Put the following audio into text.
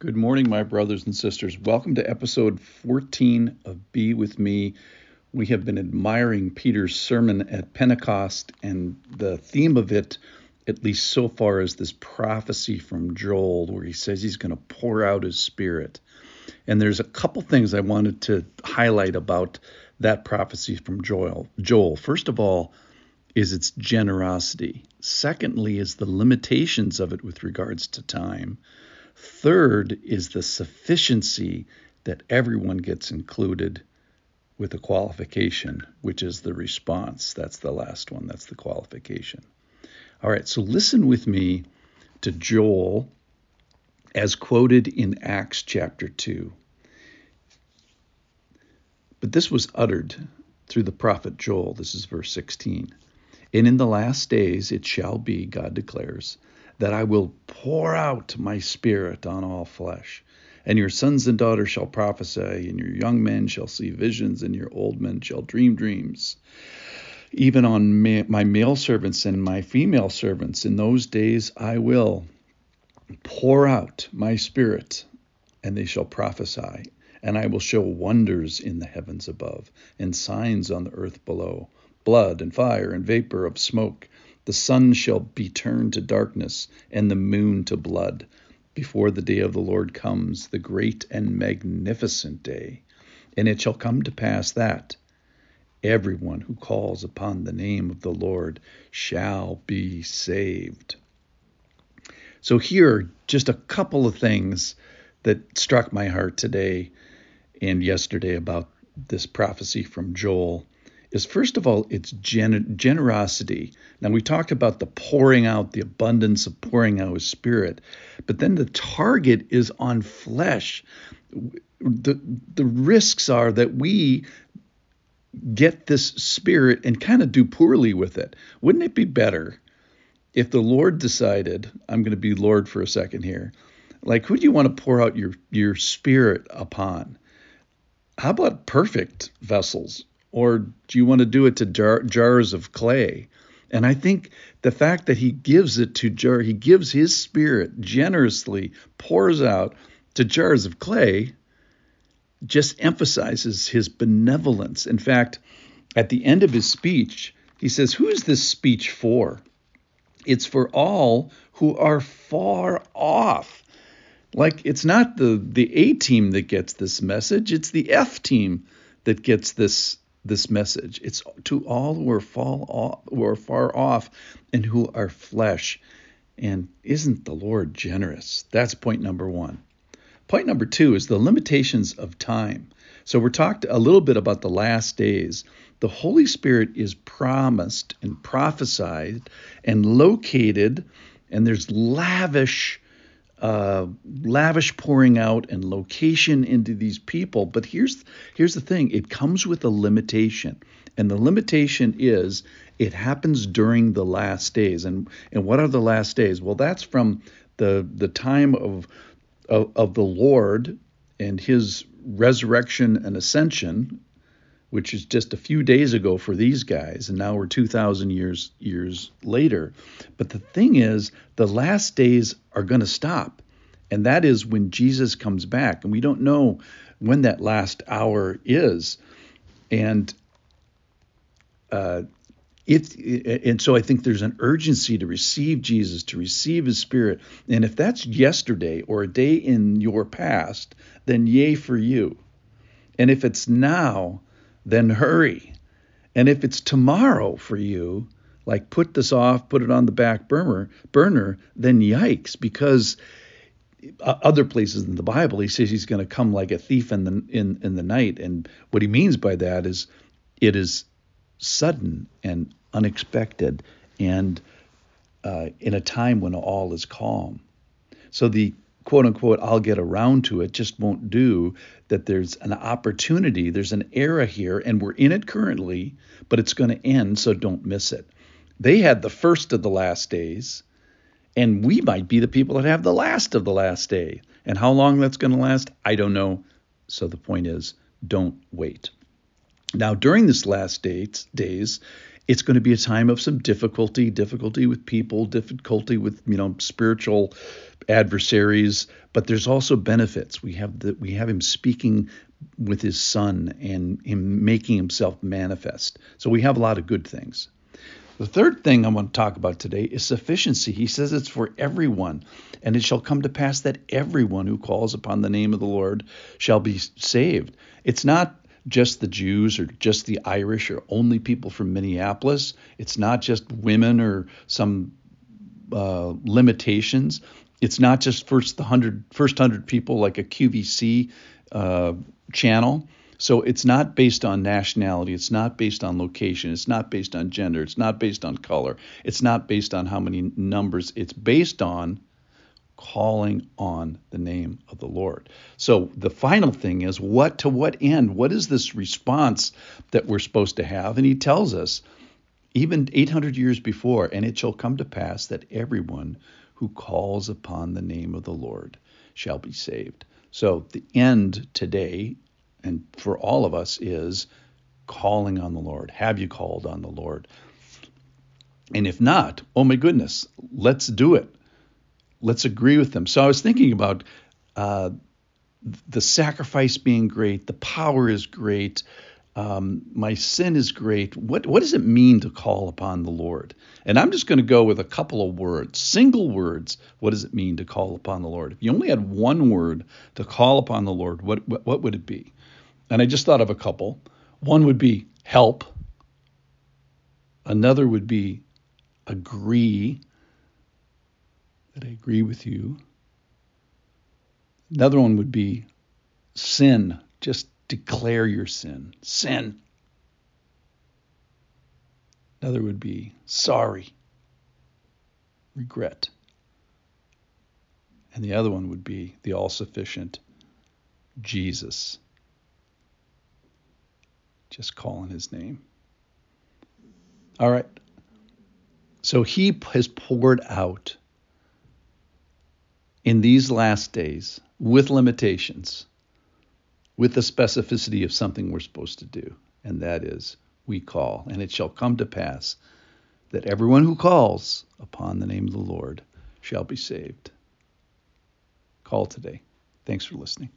Good morning, my brothers and sisters. Welcome to episode 14 of Be With Me. We have been admiring Peter's sermon at Pentecost, and the theme of it, at least so far, is this prophecy from Joel, where he says he's going to pour out his spirit. And there's a couple things I wanted to highlight about that prophecy from Joel. Joel, first of all, is its generosity. Secondly, is the limitations of it with regards to time. Third is the sufficiency that everyone gets included with a qualification, which is the response. That's the last one, that's the qualification. All right, so listen with me to Joel as quoted in Acts chapter 2. But this was uttered through the prophet Joel. This is verse 16. And in the last days it shall be, God declares, that I will pour out my spirit on all flesh. And your sons and daughters shall prophesy, and your young men shall see visions, and your old men shall dream dreams. Even on ma- my male servants and my female servants, in those days I will pour out my spirit, and they shall prophesy. And I will show wonders in the heavens above, and signs on the earth below blood and fire and vapor of smoke. The sun shall be turned to darkness, and the moon to blood, before the day of the Lord comes, the great and magnificent day. And it shall come to pass that everyone who calls upon the name of the Lord shall be saved. So, here are just a couple of things that struck my heart today and yesterday about this prophecy from Joel is first of all it's gen- generosity. Now we talked about the pouring out, the abundance of pouring out his spirit, but then the target is on flesh. The the risks are that we get this spirit and kind of do poorly with it. Wouldn't it be better if the Lord decided, I'm going to be Lord for a second here, like who do you want to pour out your your spirit upon? How about perfect vessels? Or do you want to do it to jar, jars of clay? And I think the fact that he gives it to jar, he gives his spirit generously, pours out to jars of clay, just emphasizes his benevolence. In fact, at the end of his speech, he says, Who is this speech for? It's for all who are far off. Like it's not the, the A team that gets this message, it's the F team that gets this this message. It's to all who are fall off, who are far off and who are flesh. And isn't the Lord generous? That's point number one. Point number two is the limitations of time. So we're talked a little bit about the last days. The Holy Spirit is promised and prophesied and located, and there's lavish uh, lavish pouring out and location into these people. But here's here's the thing: it comes with a limitation, and the limitation is it happens during the last days. And and what are the last days? Well, that's from the the time of of, of the Lord and His resurrection and ascension which is just a few days ago for these guys, and now we're 2,000 years years later. But the thing is, the last days are going to stop, and that is when Jesus comes back, and we don't know when that last hour is, and uh, it, and so I think there's an urgency to receive Jesus, to receive His Spirit, and if that's yesterday or a day in your past, then yay for you. And if it's now, then hurry. And if it's tomorrow for you, like put this off, put it on the back burner, burner, then yikes, because uh, other places in the Bible he says he's going to come like a thief in the in in the night, and what he means by that is it is sudden and unexpected, and uh, in a time when all is calm. So the quote unquote, I'll get around to it just won't do. That there's an opportunity, there's an era here, and we're in it currently, but it's going to end, so don't miss it. They had the first of the last days, and we might be the people that have the last of the last day. And how long that's going to last, I don't know. So the point is, don't wait. Now, during this last days, days It's going to be a time of some difficulty, difficulty with people, difficulty with you know spiritual adversaries, but there's also benefits. We have we have him speaking with his son and him making himself manifest. So we have a lot of good things. The third thing I want to talk about today is sufficiency. He says it's for everyone, and it shall come to pass that everyone who calls upon the name of the Lord shall be saved. It's not just the Jews or just the Irish or only people from Minneapolis. It's not just women or some uh, limitations. It's not just first the hundred first hundred people like a QVC uh, channel. So it's not based on nationality. It's not based on location. It's not based on gender. It's not based on color. It's not based on how many numbers. It's based on calling on the name of the Lord. So the final thing is what to what end? What is this response that we're supposed to have? And he tells us even 800 years before, and it shall come to pass that everyone who calls upon the name of the Lord shall be saved. So the end today and for all of us is calling on the Lord. Have you called on the Lord? And if not, oh my goodness, let's do it. Let's agree with them. So I was thinking about uh, the sacrifice being great, the power is great, um, my sin is great. What what does it mean to call upon the Lord? And I'm just going to go with a couple of words, single words. What does it mean to call upon the Lord? If you only had one word to call upon the Lord, what what, what would it be? And I just thought of a couple. One would be help. Another would be agree, that I agree with you. Another one would be sin, just declare your sin. Sin. Another would be sorry, regret. And the other one would be the all sufficient Jesus just calling his name. All right. So he has poured out in these last days with limitations, with the specificity of something we're supposed to do, and that is we call. And it shall come to pass that everyone who calls upon the name of the Lord shall be saved. Call today. Thanks for listening.